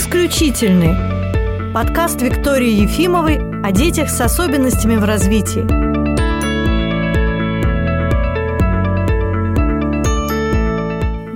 Исключительный. Подкаст Виктории Ефимовой о детях с особенностями в развитии.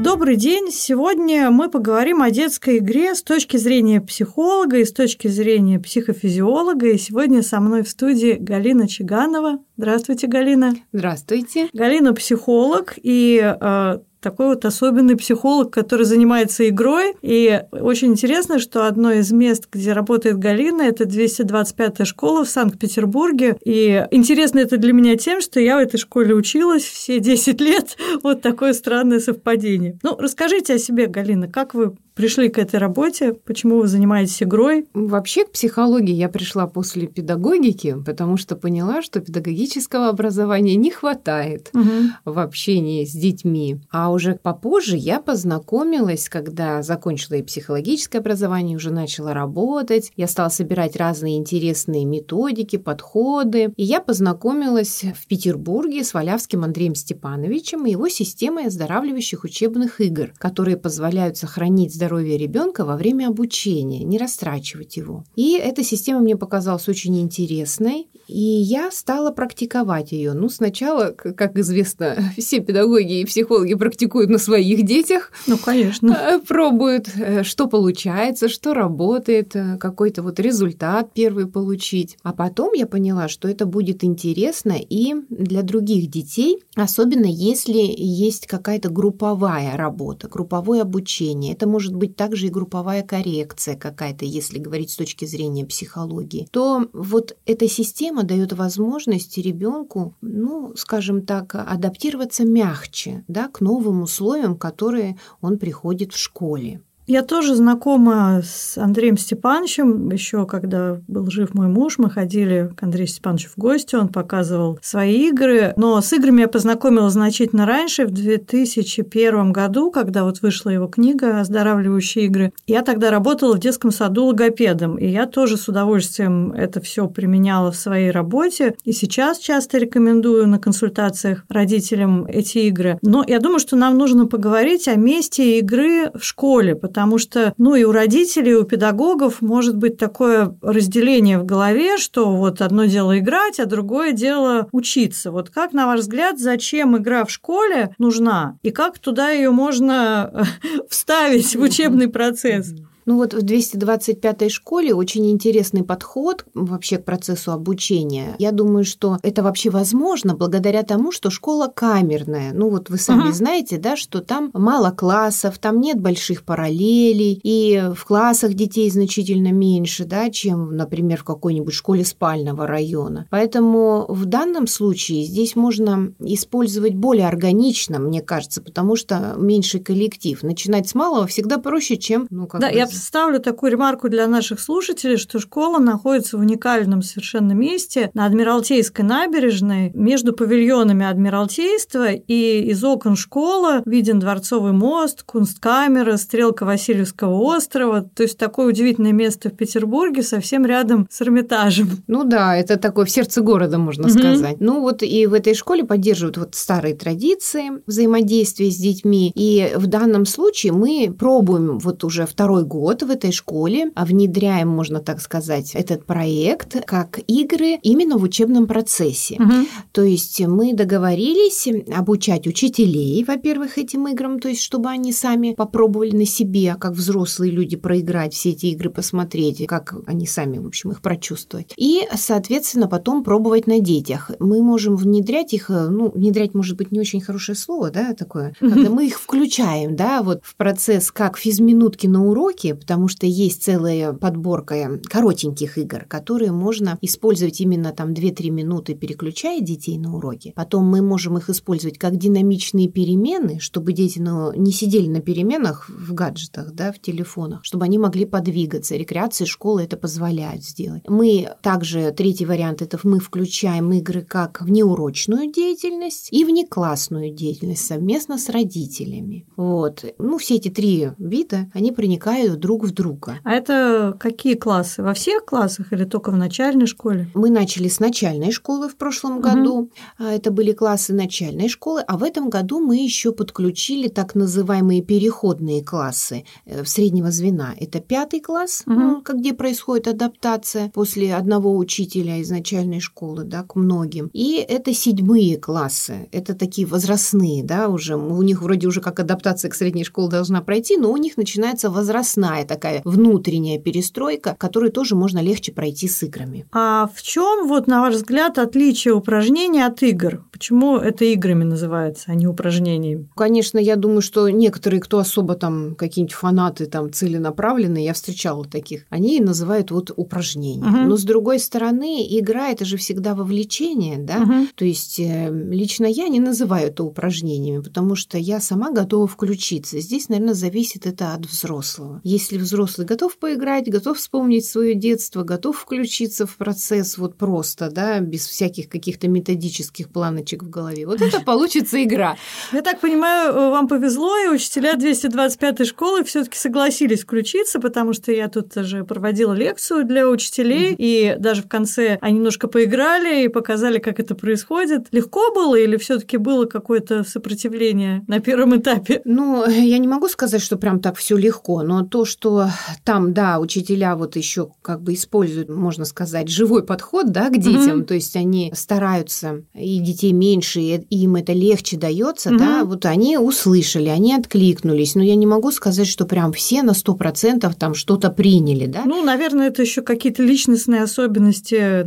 Добрый день! Сегодня мы поговорим о детской игре с точки зрения психолога и с точки зрения психофизиолога. И сегодня со мной в студии Галина Чиганова. Здравствуйте, Галина. Здравствуйте. Галина психолог и э, такой вот особенный психолог, который занимается игрой. И очень интересно, что одно из мест, где работает Галина, это 225-я школа в Санкт-Петербурге. И интересно это для меня тем, что я в этой школе училась все 10 лет. Вот такое странное совпадение. Ну, расскажите о себе, Галина, как вы пришли к этой работе? Почему вы занимаетесь игрой? Вообще к психологии я пришла после педагогики, потому что поняла, что педагогического образования не хватает угу. в общении с детьми. А уже попозже я познакомилась, когда закончила и психологическое образование, уже начала работать. Я стала собирать разные интересные методики, подходы. И я познакомилась в Петербурге с Валявским Андреем Степановичем и его системой оздоравливающих учебных игр, которые позволяют сохранить здоровье ребенка во время обучения, не растрачивать его. И эта система мне показалась очень интересной, и я стала практиковать ее. Ну, сначала, как известно, все педагоги и психологи практикуют на своих детях. Ну, конечно. Э, пробуют, э, что получается, что работает, э, какой-то вот результат первый получить. А потом я поняла, что это будет интересно и для других детей, особенно если есть какая-то групповая работа, групповое обучение. Это может быть также и групповая коррекция какая-то, если говорить с точки зрения психологии, то вот эта система дает возможность ребенку, ну, скажем так, адаптироваться мягче да, к новым условиям, которые он приходит в школе. Я тоже знакома с Андреем Степановичем. Еще когда был жив мой муж, мы ходили к Андрею Степановичу в гости, он показывал свои игры. Но с играми я познакомилась значительно раньше, в 2001 году, когда вот вышла его книга «Оздоравливающие игры». Я тогда работала в детском саду логопедом, и я тоже с удовольствием это все применяла в своей работе. И сейчас часто рекомендую на консультациях родителям эти игры. Но я думаю, что нам нужно поговорить о месте игры в школе, потому что, ну, и у родителей, и у педагогов может быть такое разделение в голове, что вот одно дело играть, а другое дело учиться. Вот как, на ваш взгляд, зачем игра в школе нужна, и как туда ее можно вставить в учебный процесс? Ну вот в 225-й школе очень интересный подход вообще к процессу обучения. Я думаю, что это вообще возможно благодаря тому, что школа камерная. Ну вот вы сами uh-huh. знаете, да, что там мало классов, там нет больших параллелей, и в классах детей значительно меньше, да, чем, например, в какой-нибудь школе спального района. Поэтому в данном случае здесь можно использовать более органично, мне кажется, потому что меньший коллектив. Начинать с малого всегда проще, чем, ну, как да, бы... я ставлю такую ремарку для наших слушателей, что школа находится в уникальном совершенно месте на Адмиралтейской набережной между павильонами Адмиралтейства, и из окон школы виден Дворцовый мост, Кунсткамера, стрелка Васильевского острова. То есть такое удивительное место в Петербурге, совсем рядом с Эрмитажем. Ну да, это такое в сердце города, можно угу. сказать. Ну вот и в этой школе поддерживают вот старые традиции взаимодействия с детьми. И в данном случае мы пробуем вот уже второй год год в этой школе а внедряем, можно так сказать, этот проект как игры именно в учебном процессе. Угу. То есть мы договорились обучать учителей, во-первых, этим играм, то есть чтобы они сами попробовали на себе, как взрослые люди, проиграть все эти игры, посмотреть, как они сами, в общем, их прочувствовать. И, соответственно, потом пробовать на детях. Мы можем внедрять их, ну, внедрять, может быть, не очень хорошее слово, да, такое, когда мы их включаем, да, вот в процесс как физминутки на уроке, потому что есть целая подборка коротеньких игр, которые можно использовать именно там 2-3 минуты, переключая детей на уроки. Потом мы можем их использовать как динамичные перемены, чтобы дети ну, не сидели на переменах в гаджетах, да, в телефонах, чтобы они могли подвигаться. Рекреации школы это позволяют сделать. Мы также, третий вариант, это мы включаем игры как внеурочную деятельность и внеклассную деятельность совместно с родителями. Вот. Ну, все эти три вида, они проникают друг в друга. А это какие классы? Во всех классах или только в начальной школе? Мы начали с начальной школы в прошлом году. Угу. Это были классы начальной школы, а в этом году мы еще подключили так называемые переходные классы э, среднего звена. Это пятый класс, угу. ну, где происходит адаптация после одного учителя из начальной школы да, к многим. И это седьмые классы. Это такие возрастные, да, уже. У них вроде уже как адаптация к средней школе должна пройти, но у них начинается возрастная такая внутренняя перестройка, которую тоже можно легче пройти с играми. А в чем, вот, на ваш взгляд, отличие упражнений от игр? Почему это играми называется, а не упражнениями? Конечно, я думаю, что некоторые, кто особо там какие-нибудь фанаты там целенаправленные, я встречала таких, они называют вот упражнения. Угу. Но с другой стороны, игра это же всегда вовлечение, да? Угу. То есть э, лично я не называю это упражнениями, потому что я сама готова включиться. Здесь, наверное, зависит это от взрослого. Если взрослый готов поиграть, готов вспомнить свое детство, готов включиться в процесс вот просто, да, без всяких каких-то методических планочек в голове, вот это получится игра. Я так понимаю, вам повезло, и учителя 225-й школы все таки согласились включиться, потому что я тут же проводила лекцию для учителей, и даже в конце они немножко поиграли и показали, как это происходит. Легко было или все таки было какое-то сопротивление на первом этапе? Ну, я не могу сказать, что прям так все легко, но то, что там, да, учителя вот еще как бы используют, можно сказать, живой подход, да, к детям, mm-hmm. то есть они стараются, и детей меньше, и им это легче дается, mm-hmm. да, вот они услышали, они откликнулись, но я не могу сказать, что прям все на сто процентов там что-то приняли, да? Ну, наверное, это еще какие-то личностные особенности,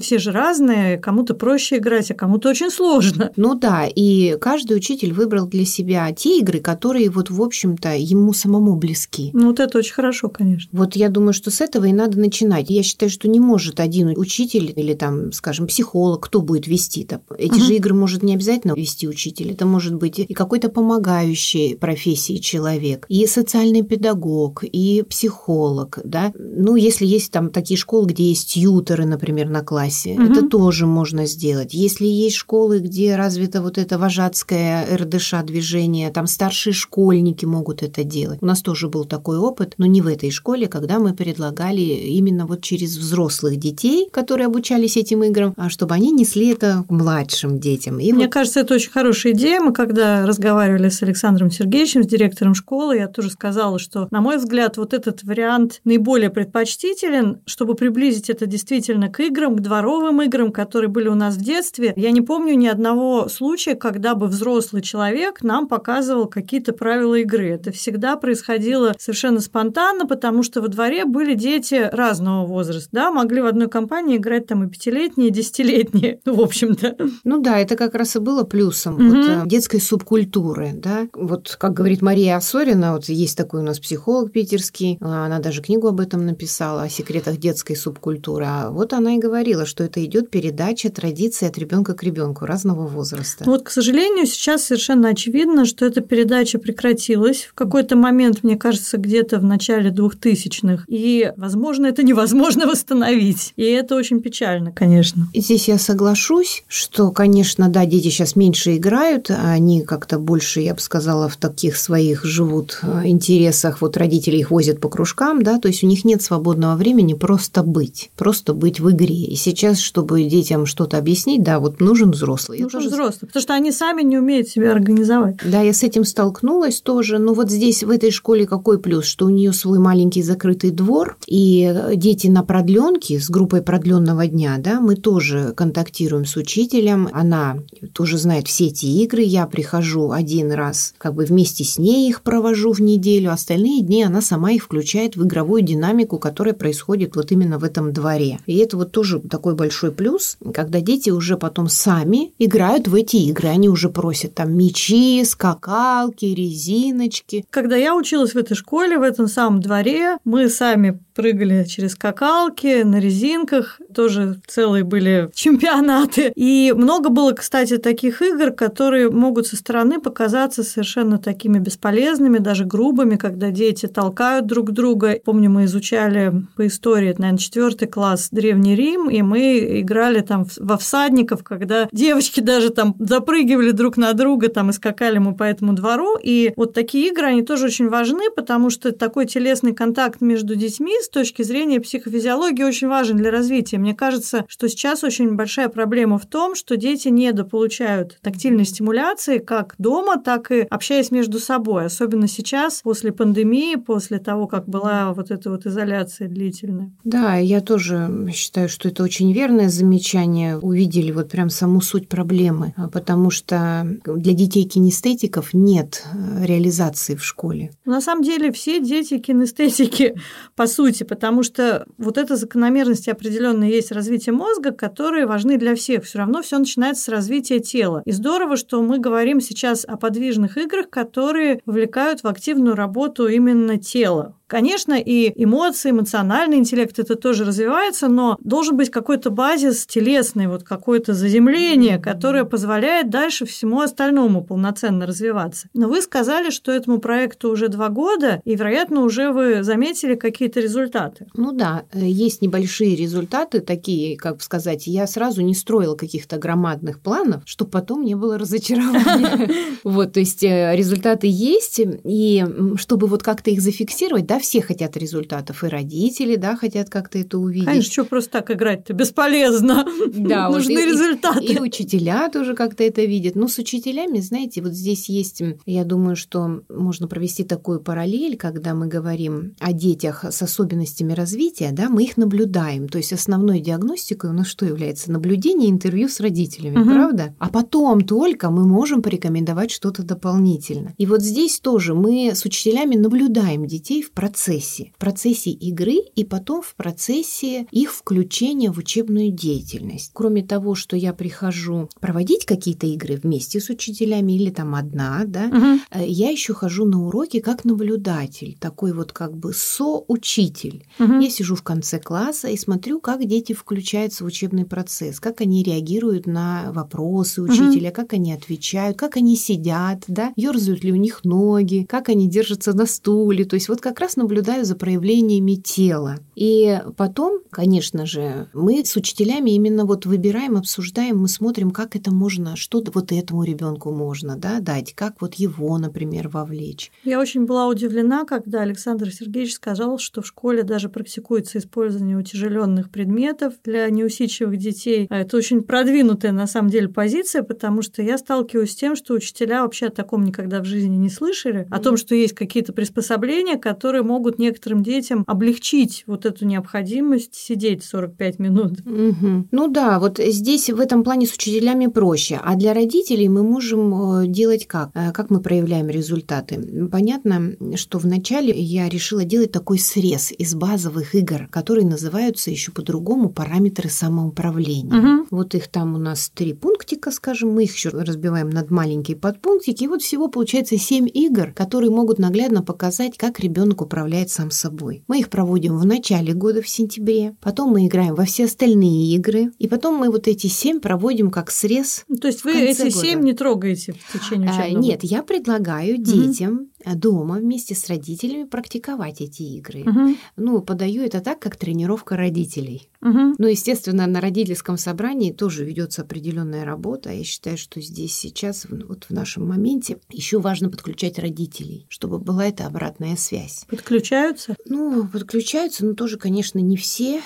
все же разные, кому-то проще играть, а кому-то очень сложно. Ну да, и каждый учитель выбрал для себя те игры, которые вот, в общем-то, ему самому близки. Ну, вот это очень хорошо, конечно. Вот я думаю, что с этого и надо начинать. Я считаю, что не может один учитель или там, скажем, психолог, кто будет вести это. Эти угу. же игры может не обязательно вести учитель. Это может быть и какой-то помогающий профессии человек, и социальный педагог, и психолог, да. Ну, если есть там такие школы, где есть тьютеры, например, на классе, угу. это тоже можно сделать. Если есть школы, где развито вот это вожатское РДШ движение, там старшие школьники могут это делать. У нас тоже был такой опыт, но не в этой школе, когда мы предлагали именно вот через взрослых детей, которые обучались этим играм, а чтобы они несли это младшим детям. И Мне вот... кажется, это очень хорошая идея. Мы когда разговаривали с Александром Сергеевичем, с директором школы, я тоже сказала, что, на мой взгляд, вот этот вариант наиболее предпочтителен, чтобы приблизить это действительно к играм, к дворовым играм, которые были у нас в детстве. Я не помню ни одного случая, когда бы взрослый человек нам показывал какие-то правила игры. Это всегда происходило совершенно спонтанно, потому что во дворе были дети разного возраста, да, могли в одной компании играть там и пятилетние, и десятилетние, в общем-то. Ну да, это как раз и было плюсом угу. вот, э, детской субкультуры, да. Вот, как говорит Мария Осорина, вот есть такой у нас психолог питерский, а, она даже книгу об этом написала, о секретах детской субкультуры. А вот она и говорила, что это идет передача традиции от ребенка к ребенку разного возраста. Вот, к сожалению, сейчас совершенно очевидно, что эта передача прекратилась в какой-то момент, мне кажется, где-то в начале 2000-х. И, возможно, это невозможно восстановить. И это очень печально, конечно. Здесь я соглашусь, что, конечно, да, дети сейчас меньше играют, а они как-то больше, я бы сказала, в таких своих живут э, интересах. Вот родители их возят по кружкам, да, то есть у них нет свободного времени просто быть, просто быть в игре. И сейчас, чтобы детям что-то объяснить, да, вот нужен взрослый. Нужен тоже... взрослый, потому что они сами не умеют себя организовать. Да, я с этим столкнулась тоже. Но вот здесь, в этой школе, какой плюс? Что у нее свой маленький закрытый двор, и дети на продленке с группой продленного дня, да, мы тоже контактируем с учителем. Она тоже знает все эти игры. Я прихожу один раз, как бы вместе с ней их провожу в неделю. Остальные дни она сама их включает в игровую динамику, которая происходит вот именно в этом дворе. И это вот тоже такой большой плюс, когда дети уже потом сами играют в эти игры. Они уже просят там мячи, скакалки, резиночки. Когда я училась в этой школе, в этом самом дворе, мы сами прыгали через скакалки, на резинках, тоже целые были чемпионаты. И много было, кстати, таких игр, которые могут со стороны показаться совершенно такими бесполезными, даже грубыми, когда дети толкают друг друга. Помню, мы изучали по истории, это, наверное, четвертый класс Древний Рим, и мы играли там во всадников, когда девочки даже там запрыгивали друг на друга там и скакали мы по этому двору. И вот такие игры, они тоже очень важны, потому что что такой телесный контакт между детьми с точки зрения психофизиологии очень важен для развития. Мне кажется, что сейчас очень большая проблема в том, что дети недополучают тактильной стимуляции как дома, так и общаясь между собой. Особенно сейчас, после пандемии, после того, как была вот эта вот изоляция длительная. Да, я тоже считаю, что это очень верное замечание. Увидели вот прям саму суть проблемы, а, потому что для детей кинестетиков нет э, реализации в школе. На самом деле все дети кинестетики, по сути, потому что вот эта закономерность определенная есть развитие мозга, которые важны для всех. Все равно все начинается с развития тела. И здорово, что мы говорим сейчас о подвижных играх, которые вовлекают в активную работу именно тела. Конечно, и эмоции, эмоциональный интеллект это тоже развивается, но должен быть какой-то базис телесный, вот какое-то заземление, которое позволяет дальше всему остальному полноценно развиваться. Но вы сказали, что этому проекту уже два года, и, вероятно, уже вы заметили какие-то результаты. Ну да, э, есть небольшие результаты, такие, как сказать, я сразу не строила каких-то громадных планов, чтобы потом не было разочарования. Вот, то есть э, результаты есть, и чтобы вот как-то их зафиксировать, да, все хотят результатов, и родители, да, хотят как-то это увидеть. Конечно, что просто так играть-то бесполезно. Да, нужны вот результаты. И, и учителя тоже как-то это видят. Но с учителями, знаете, вот здесь есть, я думаю, что можно провести такую параллель, когда мы говорим о детях с особенностями развития, да, мы их наблюдаем. То есть основной диагностикой у нас что является? Наблюдение, интервью с родителями, угу. правда? А потом только мы можем порекомендовать что-то дополнительно. И вот здесь тоже мы с учителями наблюдаем детей в процессе процессе. В процессе игры и потом в процессе их включения в учебную деятельность. Кроме того, что я прихожу проводить какие-то игры вместе с учителями или там одна, да, угу. я еще хожу на уроки как наблюдатель, такой вот как бы соучитель. Угу. Я сижу в конце класса и смотрю, как дети включаются в учебный процесс, как они реагируют на вопросы учителя, угу. как они отвечают, как они сидят, да, ерзают ли у них ноги, как они держатся на стуле. То есть вот как раз наблюдаю за проявлениями тела. И потом, конечно же, мы с учителями именно вот выбираем, обсуждаем, мы смотрим, как это можно, что вот этому ребенку можно да, дать, как вот его, например, вовлечь. Я очень была удивлена, когда Александр Сергеевич сказал, что в школе даже практикуется использование утяжеленных предметов для неусидчивых детей. А это очень продвинутая на самом деле позиция, потому что я сталкиваюсь с тем, что учителя вообще о таком никогда в жизни не слышали, о том, что есть какие-то приспособления, которые могут некоторым детям облегчить вот эту необходимость сидеть 45 минут. Угу. Ну да, вот здесь в этом плане с учителями проще. А для родителей мы можем э, делать как? Э, как мы проявляем результаты? Понятно, что вначале я решила делать такой срез из базовых игр, которые называются еще по-другому параметры самоуправления. Угу. Вот их там у нас три пунктика, скажем, мы их еще разбиваем над маленькие подпунктики. И вот всего получается семь игр, которые могут наглядно показать, как ребенок управляет управляет сам собой. Мы их проводим в начале года, в сентябре, потом мы играем во все остальные игры, и потом мы вот эти семь проводим как срез. Ну, то есть вы эти семь не трогаете в течение а, учебного а, Нет, я предлагаю детям угу. Дома вместе с родителями практиковать эти игры. Угу. Ну, подаю это так, как тренировка родителей. Угу. Ну, естественно, на родительском собрании тоже ведется определенная работа. Я считаю, что здесь сейчас, вот в нашем моменте, еще важно подключать родителей, чтобы была эта обратная связь. Подключаются? Ну, подключаются, но тоже, конечно, не все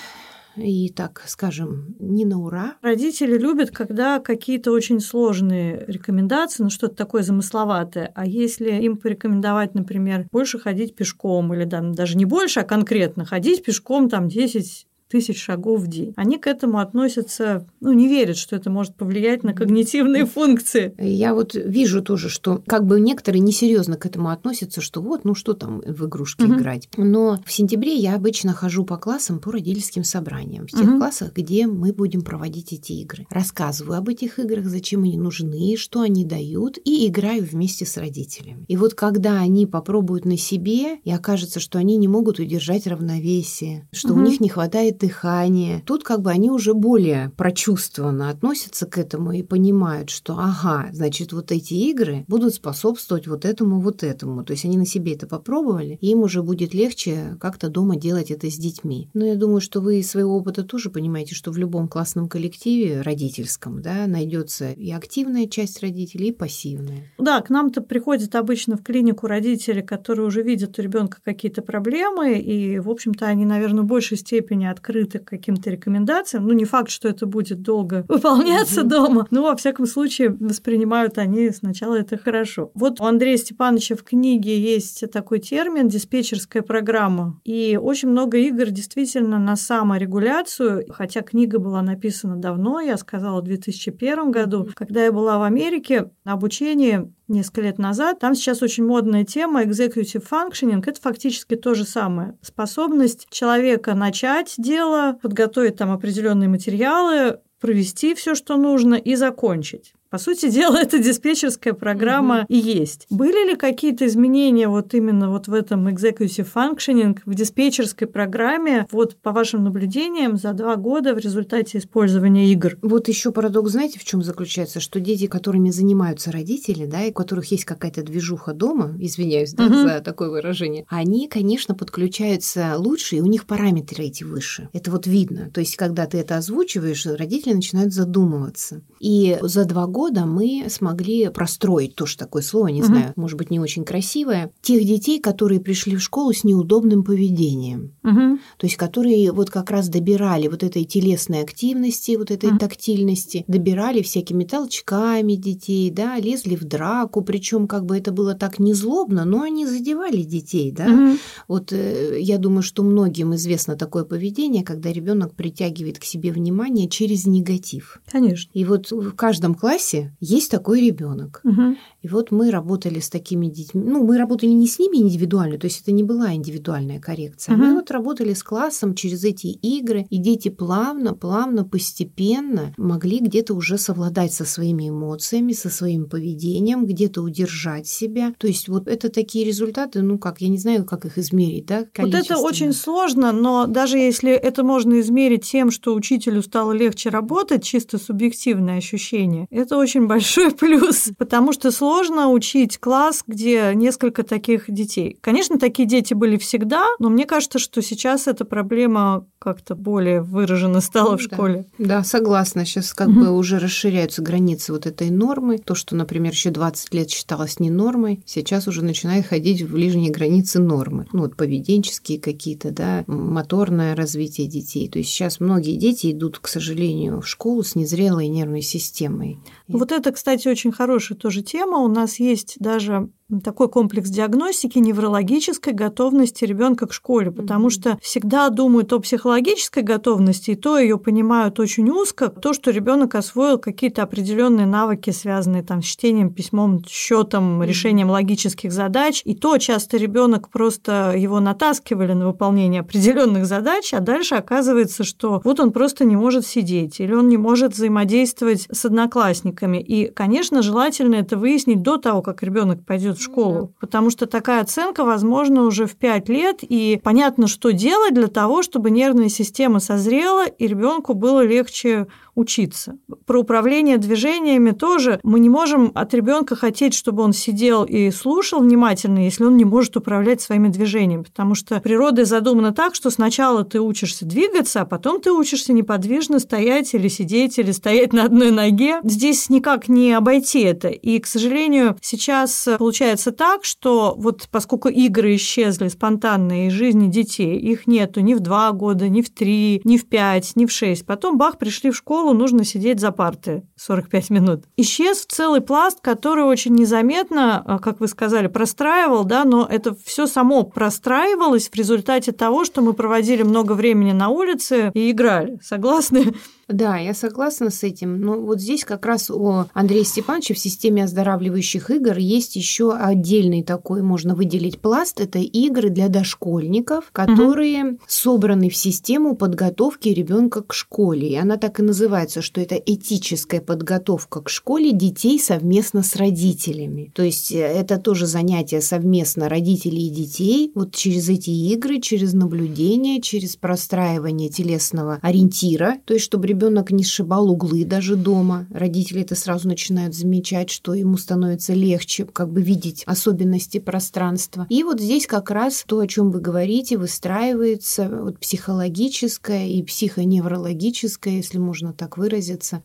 и так, скажем, не на ура. Родители любят, когда какие-то очень сложные рекомендации, ну что-то такое замысловатое. А если им порекомендовать, например, больше ходить пешком или да, даже не больше, а конкретно ходить пешком там 10 тысяч шагов в день. Они к этому относятся, ну, не верят, что это может повлиять на когнитивные функции. Я вот вижу тоже, что как бы некоторые несерьезно к этому относятся, что вот, ну что там в игрушки угу. играть. Но в сентябре я обычно хожу по классам по родительским собраниям, в тех угу. классах, где мы будем проводить эти игры. Рассказываю об этих играх, зачем они нужны, что они дают, и играю вместе с родителями. И вот когда они попробуют на себе, и окажется, что они не могут удержать равновесие, что угу. у них не хватает дыхание. Тут как бы они уже более прочувствованно относятся к этому и понимают, что ага, значит, вот эти игры будут способствовать вот этому, вот этому. То есть они на себе это попробовали, и им уже будет легче как-то дома делать это с детьми. Но я думаю, что вы из своего опыта тоже понимаете, что в любом классном коллективе родительском, да, найдется и активная часть родителей, и пассивная. Да, к нам-то приходят обычно в клинику родители, которые уже видят у ребенка какие-то проблемы, и, в общем-то, они, наверное, в большей степени открыты к каким-то рекомендациям. Ну, не факт, что это будет долго выполняться mm-hmm. дома, но, во всяком случае, воспринимают они сначала это хорошо. Вот у Андрея Степановича в книге есть такой термин «диспетчерская программа», и очень много игр действительно на саморегуляцию, хотя книга была написана давно, я сказала, в 2001 году, когда я была в Америке на обучении несколько лет назад. Там сейчас очень модная тема executive functioning. Это фактически то же самое. Способность человека начать дело, подготовить там определенные материалы, провести все, что нужно и закончить. По сути дела, это диспетчерская программа угу. и есть. Были ли какие-то изменения вот именно вот в этом executive functioning в диспетчерской программе, вот по вашим наблюдениям, за два года в результате использования игр? Вот еще парадокс, знаете, в чем заключается? Что дети, которыми занимаются родители, да, и у которых есть какая-то движуха дома, извиняюсь да, угу. за такое выражение, они, конечно, подключаются лучше, и у них параметры эти выше. Это вот видно. То есть, когда ты это озвучиваешь, родители начинают задумываться. И за два года года мы смогли простроить, тоже такое слово, не угу. знаю, может быть, не очень красивое, тех детей, которые пришли в школу с неудобным поведением. Угу. То есть, которые вот как раз добирали вот этой телесной активности, вот этой угу. тактильности, добирали всякими толчками детей, да, лезли в драку, причем как бы это было так не злобно, но они задевали детей, да. Угу. Вот э, я думаю, что многим известно такое поведение, когда ребенок притягивает к себе внимание через негатив. Конечно. И вот в каждом классе классе есть такой ребенок. Угу. И вот мы работали с такими детьми. Ну, мы работали не с ними индивидуально, то есть это не была индивидуальная коррекция. Угу. Мы вот работали с классом через эти игры, и дети плавно, плавно, постепенно могли где-то уже совладать со своими эмоциями, со своим поведением, где-то удержать себя. То есть вот это такие результаты, ну как, я не знаю, как их измерить, да? Вот это очень сложно, но даже если это можно измерить тем, что учителю стало легче работать, чисто субъективное ощущение, это очень большой плюс, потому что сложно учить класс, где несколько таких детей. Конечно, такие дети были всегда, но мне кажется, что сейчас эта проблема как-то более выраженно стала в школе. Да, согласна. Сейчас как бы уже расширяются границы вот этой нормы. То, что, например, еще 20 лет считалось не нормой, сейчас уже начинает ходить в ближние границы нормы. Ну, вот поведенческие какие-то, да, моторное развитие детей. То есть сейчас многие дети идут, к сожалению, в школу с незрелой нервной системой. Вот это, кстати, очень хорошая тоже тема. У нас есть даже такой комплекс диагностики неврологической готовности ребенка к школе, потому что всегда думают о психологической готовности, и то ее понимают очень узко, то, что ребенок освоил какие-то определенные навыки, связанные там с чтением, письмом, счетом, решением логических задач, и то часто ребенок просто его натаскивали на выполнение определенных задач, а дальше оказывается, что вот он просто не может сидеть или он не может взаимодействовать с одноклассниками. И, конечно, желательно это выяснить до того, как ребенок пойдет в школу, потому что такая оценка возможна уже в 5 лет, и понятно, что делать для того, чтобы нервная система созрела, и ребенку было легче учиться. Про управление движениями тоже мы не можем от ребенка хотеть, чтобы он сидел и слушал внимательно, если он не может управлять своими движениями, потому что природа задумана так, что сначала ты учишься двигаться, а потом ты учишься неподвижно стоять или сидеть, или стоять на одной ноге. Здесь никак не обойти это. И, к сожалению, сейчас получается так, что вот поскольку игры исчезли спонтанные из жизни детей, их нету ни в два года, ни в три, ни в пять, ни в шесть. Потом, бах, пришли в школу, школу нужно сидеть за парты 45 минут. Исчез целый пласт, который очень незаметно, а, как вы сказали, простраивал, да, но это все само простраивалось в результате того, что мы проводили много времени на улице и играли. Согласны? Да, я согласна с этим. Но вот здесь как раз у Андрея Степановича в системе оздоравливающих игр есть еще отдельный такой, можно выделить пласт. Это игры для дошкольников, которые угу. собраны в систему подготовки ребенка к школе. И она так и называется, что это этическая подготовка к школе детей совместно с родителями. То есть э, это тоже занятие совместно родителей и детей. Вот через эти игры, через наблюдение, через простраивание телесного ориентира, то есть чтобы ребенок не сшибал углы даже дома. Родители это сразу начинают замечать, что ему становится легче как бы видеть особенности пространства. И вот здесь как раз то, о чем вы говорите, выстраивается вот психологическое и психоневрологическое, если можно так выразиться,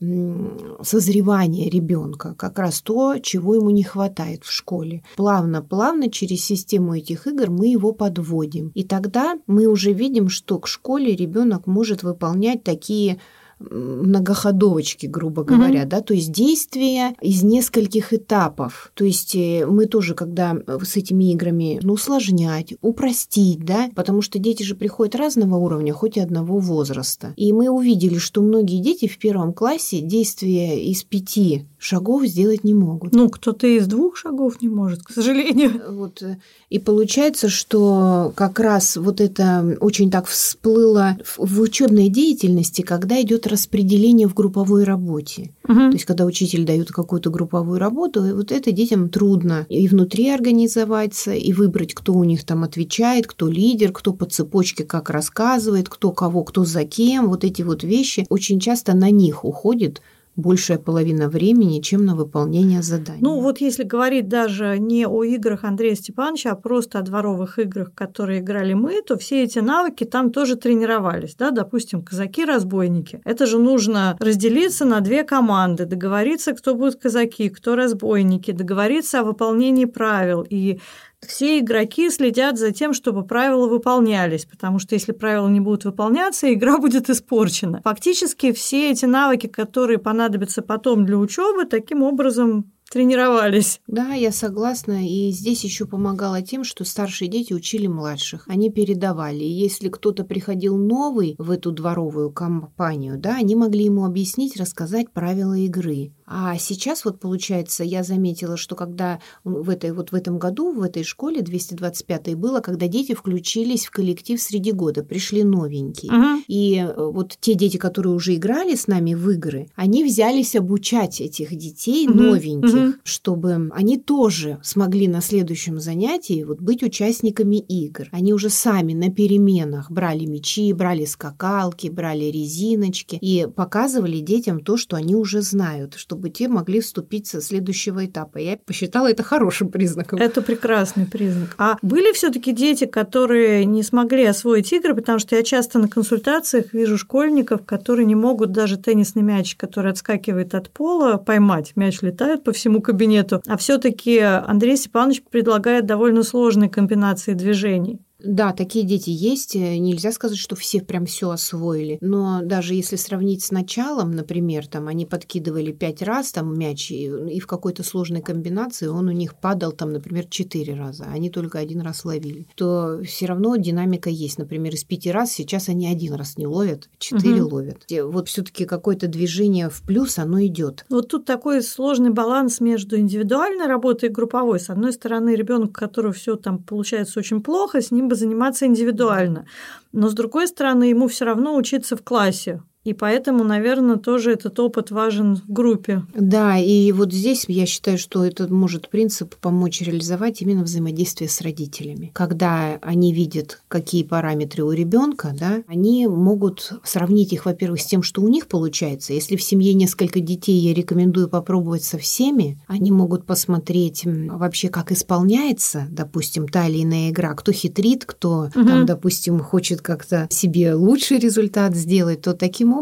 созревание ребенка. Как раз то, чего ему не хватает в школе. Плавно-плавно через систему этих игр мы его подводим. И тогда мы уже видим, что к школе ребенок может выполнять такие многоходовочки, грубо говоря, угу. да, то есть действия из нескольких этапов. То есть э, мы тоже, когда с этими играми ну, усложнять, упростить, да, потому что дети же приходят разного уровня, хоть и одного возраста. И мы увидели, что многие дети в первом классе действия из пяти шагов сделать не могут. Ну, кто-то из двух шагов не может, к сожалению. Вот. Э, и получается, что как раз вот это очень так всплыло в учебной деятельности, когда идет распределение в групповой работе. Угу. То есть, когда учитель дает какую-то групповую работу, и вот это детям трудно и внутри организоваться, и выбрать, кто у них там отвечает, кто лидер, кто по цепочке как рассказывает, кто кого, кто за кем. Вот эти вот вещи очень часто на них уходит большая половина времени, чем на выполнение заданий. Ну, вот если говорить даже не о играх Андрея Степановича, а просто о дворовых играх, которые играли мы, то все эти навыки там тоже тренировались. Да? Допустим, казаки-разбойники. Это же нужно разделиться на две команды, договориться, кто будут казаки, кто разбойники, договориться о выполнении правил. И все игроки следят за тем, чтобы правила выполнялись, потому что если правила не будут выполняться, игра будет испорчена. Фактически все эти навыки, которые понадобятся потом для учебы, таким образом тренировались. Да, я согласна. И здесь еще помогало тем, что старшие дети учили младших. Они передавали. И если кто-то приходил новый в эту дворовую компанию, да, они могли ему объяснить, рассказать правила игры. А сейчас вот получается, я заметила, что когда в, этой, вот в этом году в этой школе 225 было, когда дети включились в коллектив среди года, пришли новенькие. Угу. И э, вот те дети, которые уже играли с нами в игры, они взялись обучать этих детей угу. новеньких, угу. чтобы они тоже смогли на следующем занятии вот быть участниками игр. Они уже сами на переменах брали мячи, брали скакалки, брали резиночки и показывали детям то, что они уже знают, что чтобы те могли вступить со следующего этапа. Я посчитала это хорошим признаком. Это прекрасный признак. А были все таки дети, которые не смогли освоить игры, потому что я часто на консультациях вижу школьников, которые не могут даже теннисный мяч, который отскакивает от пола, поймать. Мяч летает по всему кабинету. А все таки Андрей Степанович предлагает довольно сложные комбинации движений. Да, такие дети есть. Э, нельзя сказать, что все прям все освоили. Но даже если сравнить с началом, например, там они подкидывали пять раз там мяч, и, и в какой-то сложной комбинации он у них падал там, например, четыре раза, а они только один раз ловили, то все равно динамика есть. Например, из пяти раз сейчас они один раз не ловят, четыре угу. ловят. Вот все-таки какое-то движение в плюс, оно идет. Вот тут такой сложный баланс между индивидуальной работой и групповой. С одной стороны, ребенок, у которого все там получается очень плохо, с ним бы заниматься индивидуально. Но, с другой стороны, ему все равно учиться в классе. И поэтому, наверное, тоже этот опыт важен в группе. Да, и вот здесь я считаю, что этот может принцип помочь реализовать именно взаимодействие с родителями. Когда они видят, какие параметры у ребенка, да, они могут сравнить их, во-первых, с тем, что у них получается. Если в семье несколько детей, я рекомендую попробовать со всеми. Они могут посмотреть вообще, как исполняется, допустим, та или иная игра, кто хитрит, кто, угу. там, допустим, хочет как-то себе лучший результат сделать, то таким образом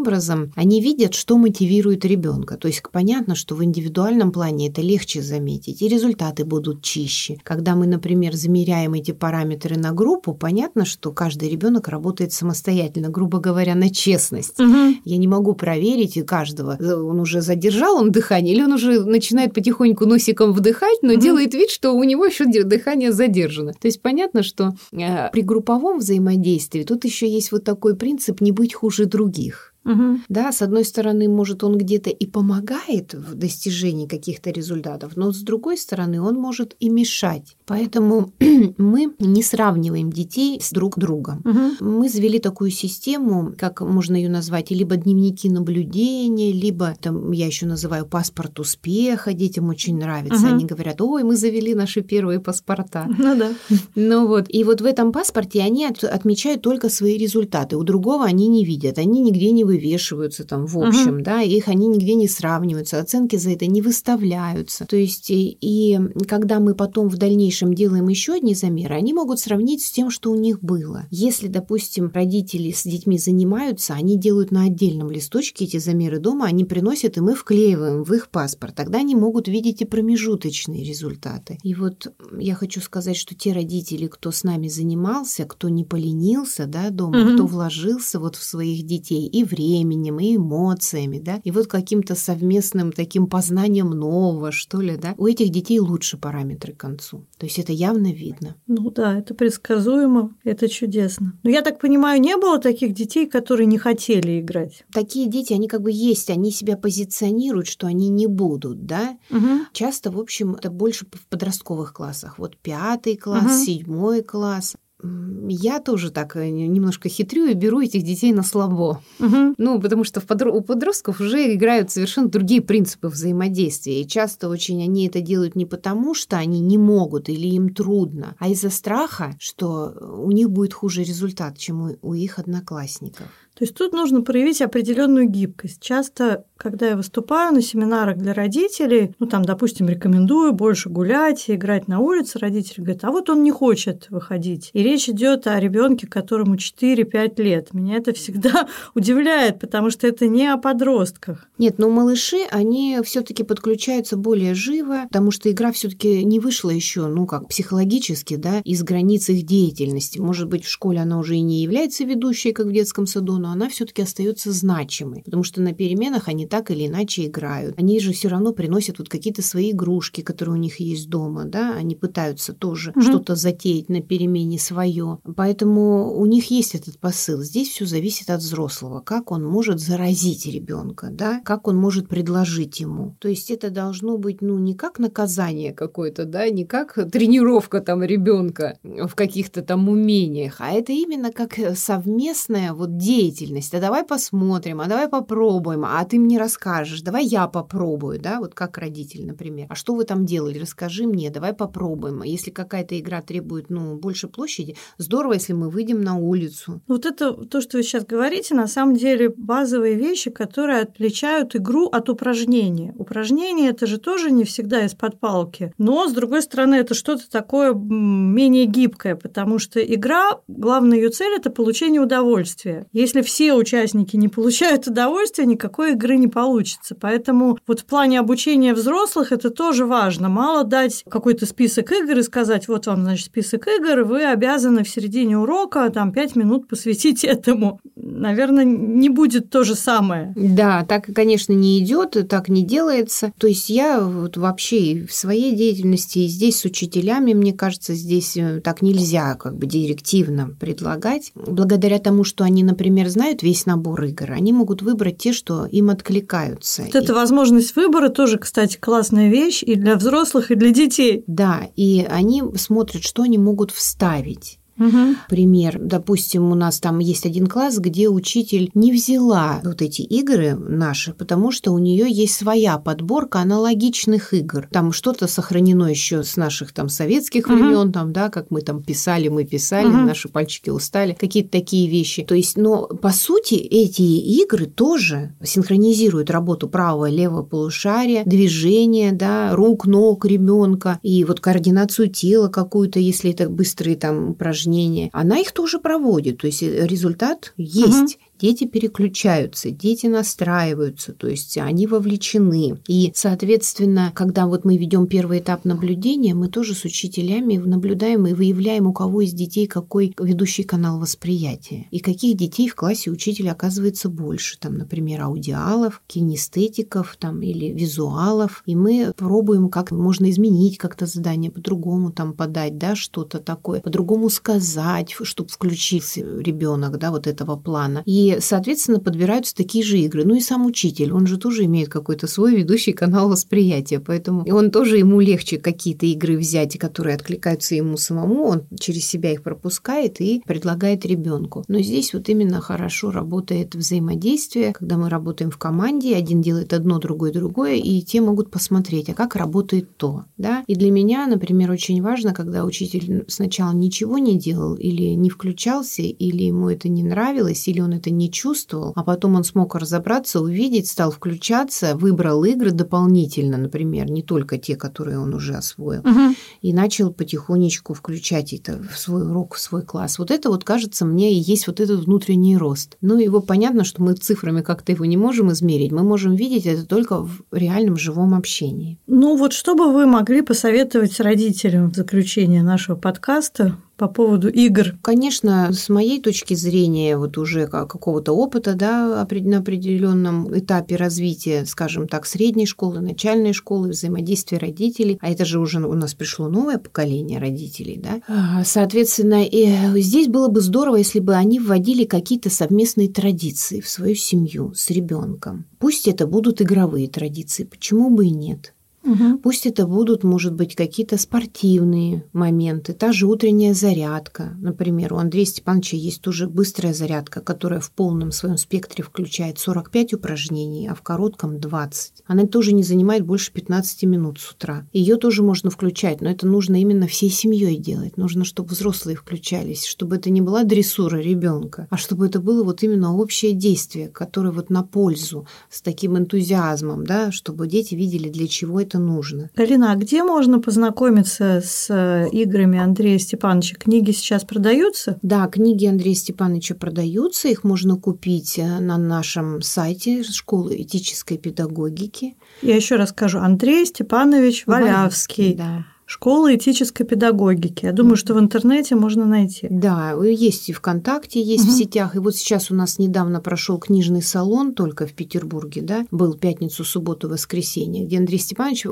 они видят, что мотивирует ребенка. То есть понятно, что в индивидуальном плане это легче заметить, и результаты будут чище. Когда мы, например, замеряем эти параметры на группу, понятно, что каждый ребенок работает самостоятельно, грубо говоря, на честность. Угу. Я не могу проверить и каждого, он уже задержал он дыхание, или он уже начинает потихоньку носиком вдыхать, но угу. делает вид, что у него еще дыхание задержано. То есть понятно, что э, при групповом взаимодействии тут еще есть вот такой принцип не быть хуже других. Угу. Да, с одной стороны, может, он где-то и помогает в достижении каких-то результатов, но с другой стороны, он может и мешать. Поэтому мы не сравниваем детей с друг другом. Угу. Мы завели такую систему, как можно ее назвать, либо дневники наблюдения, либо там я еще называю паспорт успеха. Детям очень нравится. Угу. Они говорят, ой, мы завели наши первые паспорта. Ну да. Ну вот. И вот в этом паспорте они отмечают только свои результаты. У другого они не видят. Они нигде не вывешиваются там в общем, угу. да, их они нигде не сравниваются, оценки за это не выставляются. То есть и когда мы потом в дальнейшем делаем еще одни замеры, они могут сравнить с тем, что у них было. Если, допустим, родители с детьми занимаются, они делают на отдельном листочке эти замеры дома, они приносят, и мы вклеиваем в их паспорт. Тогда они могут видеть и промежуточные результаты. И вот я хочу сказать, что те родители, кто с нами занимался, кто не поленился, да, дома, угу. кто вложился вот в своих детей и временем, и эмоциями, да, и вот каким-то совместным таким познанием нового, что ли, да, у этих детей лучше параметры к концу. То есть это явно видно. Ну да, это предсказуемо, это чудесно. Но я так понимаю, не было таких детей, которые не хотели играть? Такие дети, они как бы есть, они себя позиционируют, что они не будут, да. Угу. Часто, в общем, это больше в подростковых классах. Вот пятый класс, угу. седьмой класс я тоже так э, немножко хитрю и беру этих детей на слабо. Угу. Ну, потому что подро- у подростков уже играют совершенно другие принципы взаимодействия. И часто очень они это делают не потому, что они не могут или им трудно, а из-за страха, что у них будет хуже результат, чем у, у их одноклассников. То есть тут нужно проявить определенную гибкость. Часто, когда я выступаю на семинарах для родителей, ну там, допустим, рекомендую больше гулять, играть на улице, родители говорят, а вот он не хочет выходить. И речь идет о ребенке, которому 4-5 лет. Меня это всегда удивляет, потому что это не о подростках. Нет, но малыши, они все-таки подключаются более живо, потому что игра все-таки не вышла еще, ну как психологически, да, из границ их деятельности. Может быть, в школе она уже и не является ведущей, как в детском саду, но она все-таки остается значимой, потому что на переменах они так или иначе играют. Они же все равно приносят вот какие-то свои игрушки, которые у них есть дома, да, они пытаются тоже угу. что-то затеять на перемене свое. Поэтому у них есть этот посыл. Здесь все зависит от взрослого, как он может заразить ребенка, да, как он может предложить ему. То есть это должно быть, ну, не как наказание какое-то, да, не как тренировка там ребенка в каких-то там умениях, а это именно как совместная вот деятельность деятельность, а давай посмотрим, а давай попробуем, а ты мне расскажешь, давай я попробую, да, вот как родитель, например. А что вы там делали, расскажи мне, давай попробуем. Если какая-то игра требует, ну, больше площади, здорово, если мы выйдем на улицу. Вот это то, что вы сейчас говорите, на самом деле базовые вещи, которые отличают игру от упражнения. Упражнение это же тоже не всегда из-под палки, но, с другой стороны, это что-то такое менее гибкое, потому что игра, главная ее цель – это получение удовольствия. Если все участники не получают удовольствия, никакой игры не получится. Поэтому вот в плане обучения взрослых это тоже важно. Мало дать какой-то список игр и сказать, вот вам, значит, список игр, вы обязаны в середине урока там пять минут посвятить этому. Наверное, не будет то же самое. Да, так, конечно, не идет, так не делается. То есть я вот вообще в своей деятельности и здесь с учителями, мне кажется, здесь э, так нельзя как бы директивно предлагать. Благодаря тому, что они, например, знают весь набор игр, они могут выбрать те, что им откликаются. Вот эта возможность выбора тоже, кстати, классная вещь и для взрослых, и для детей. Да, и они смотрят, что они могут вставить. Угу. Пример, допустим, у нас там есть один класс, где учитель не взяла вот эти игры наши, потому что у нее есть своя подборка аналогичных игр. Там что-то сохранено еще с наших там советских угу. времен, там, да, как мы там писали, мы писали, угу. наши пальчики устали, какие-то такие вещи. То есть, но по сути эти игры тоже синхронизируют работу правого и левого полушария, движение, да, рук, ног ребенка и вот координацию тела какую-то, если это быстрые там упражнения упражнения, она их тоже проводит. То есть э, результат есть. Угу дети переключаются, дети настраиваются, то есть они вовлечены. И, соответственно, когда вот мы ведем первый этап наблюдения, мы тоже с учителями наблюдаем и выявляем, у кого из детей какой ведущий канал восприятия. И каких детей в классе учителя оказывается больше. Там, например, аудиалов, кинестетиков там, или визуалов. И мы пробуем, как можно изменить как-то задание, по-другому там подать, да, что-то такое, по-другому сказать, чтобы включился ребенок, да, вот этого плана. И Соответственно, подбираются такие же игры. Ну и сам учитель, он же тоже имеет какой-то свой ведущий канал восприятия, поэтому он тоже ему легче какие-то игры взять, которые откликаются ему самому, он через себя их пропускает и предлагает ребенку. Но здесь вот именно хорошо работает взаимодействие, когда мы работаем в команде, один делает одно, другой другое, и те могут посмотреть, а как работает то. Да? И для меня, например, очень важно, когда учитель сначала ничего не делал или не включался, или ему это не нравилось, или он это не чувствовал, а потом он смог разобраться, увидеть, стал включаться, выбрал игры дополнительно, например, не только те, которые он уже освоил, угу. и начал потихонечку включать это в свой урок, в свой класс. Вот это вот, кажется, мне и есть вот этот внутренний рост. Ну, его понятно, что мы цифрами как-то его не можем измерить, мы можем видеть это только в реальном живом общении. Ну, вот что бы вы могли посоветовать родителям в заключение нашего подкаста по поводу игр? Конечно, с моей точки зрения, вот уже какого-то опыта, да, на определенном этапе развития, скажем так, средней школы, начальной школы, взаимодействия родителей, а это же уже у нас пришло новое поколение родителей, да, соответственно, и здесь было бы здорово, если бы они вводили какие-то совместные традиции в свою семью с ребенком. Пусть это будут игровые традиции, почему бы и нет. Угу. Пусть это будут, может быть, какие-то спортивные моменты, та же утренняя зарядка. Например, у Андрея Степановича есть тоже быстрая зарядка, которая в полном своем спектре включает 45 упражнений, а в коротком 20. Она тоже не занимает больше 15 минут с утра. Ее тоже можно включать, но это нужно именно всей семьей делать. Нужно, чтобы взрослые включались, чтобы это не была дрессура ребенка, а чтобы это было вот именно общее действие, которое вот на пользу, с таким энтузиазмом, да, чтобы дети видели, для чего это это нужно. Галина, а где можно познакомиться с э, играми Андрея Степановича? Книги сейчас продаются? Да, книги Андрея Степановича продаются. Их можно купить э, на нашем сайте школы этической педагогики. Я еще раз скажу. Андрей Степанович Валявский. Валявский да. Школа этической педагогики. Я думаю, что в интернете можно найти. Да, есть и ВКонтакте, есть угу. в сетях. И вот сейчас у нас недавно прошел книжный салон только в Петербурге, да, был пятницу, субботу, воскресенье, где Андрей Степанович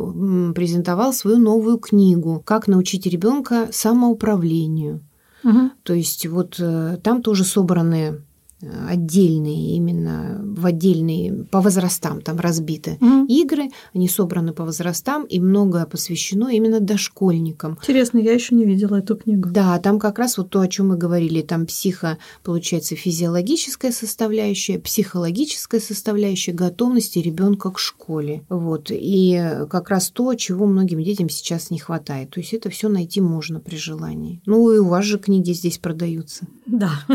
презентовал свою новую книгу «Как научить ребенка самоуправлению». Угу. То есть вот э, там тоже собраны отдельные, именно в отдельные, по возрастам там разбиты mm игры, они собраны по возрастам, и многое посвящено именно дошкольникам. Интересно, я еще не видела эту книгу. Да, там как раз вот то, о чем мы говорили, там психо, получается, физиологическая составляющая, психологическая составляющая готовности ребенка к школе. Вот. И как раз то, чего многим детям сейчас не хватает. То есть это все найти можно при желании. Ну и у вас же книги здесь продаются. Да.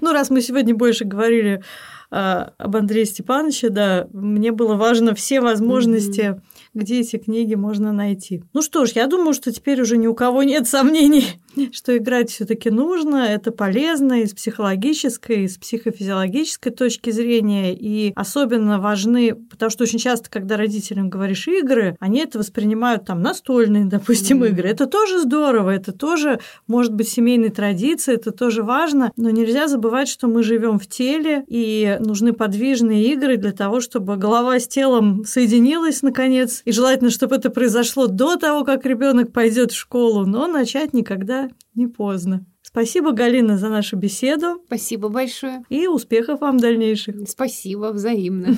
Ну, раз мы сегодня больше говорили а, об Андрее Степановиче, да, мне было важно все возможности mm-hmm где эти книги можно найти. Ну что ж, я думаю, что теперь уже ни у кого нет сомнений, что играть все-таки нужно, это полезно и с психологической, и с психофизиологической точки зрения, и особенно важны, потому что очень часто, когда родителям говоришь игры, они это воспринимают там настольные, допустим, mm-hmm. игры. Это тоже здорово, это тоже может быть семейной традицией, это тоже важно, но нельзя забывать, что мы живем в теле, и нужны подвижные игры для того, чтобы голова с телом соединилась наконец, и желательно, чтобы это произошло до того, как ребенок пойдет в школу, но начать никогда не поздно. Спасибо, Галина, за нашу беседу. Спасибо большое. И успехов вам дальнейших. Спасибо, взаимно.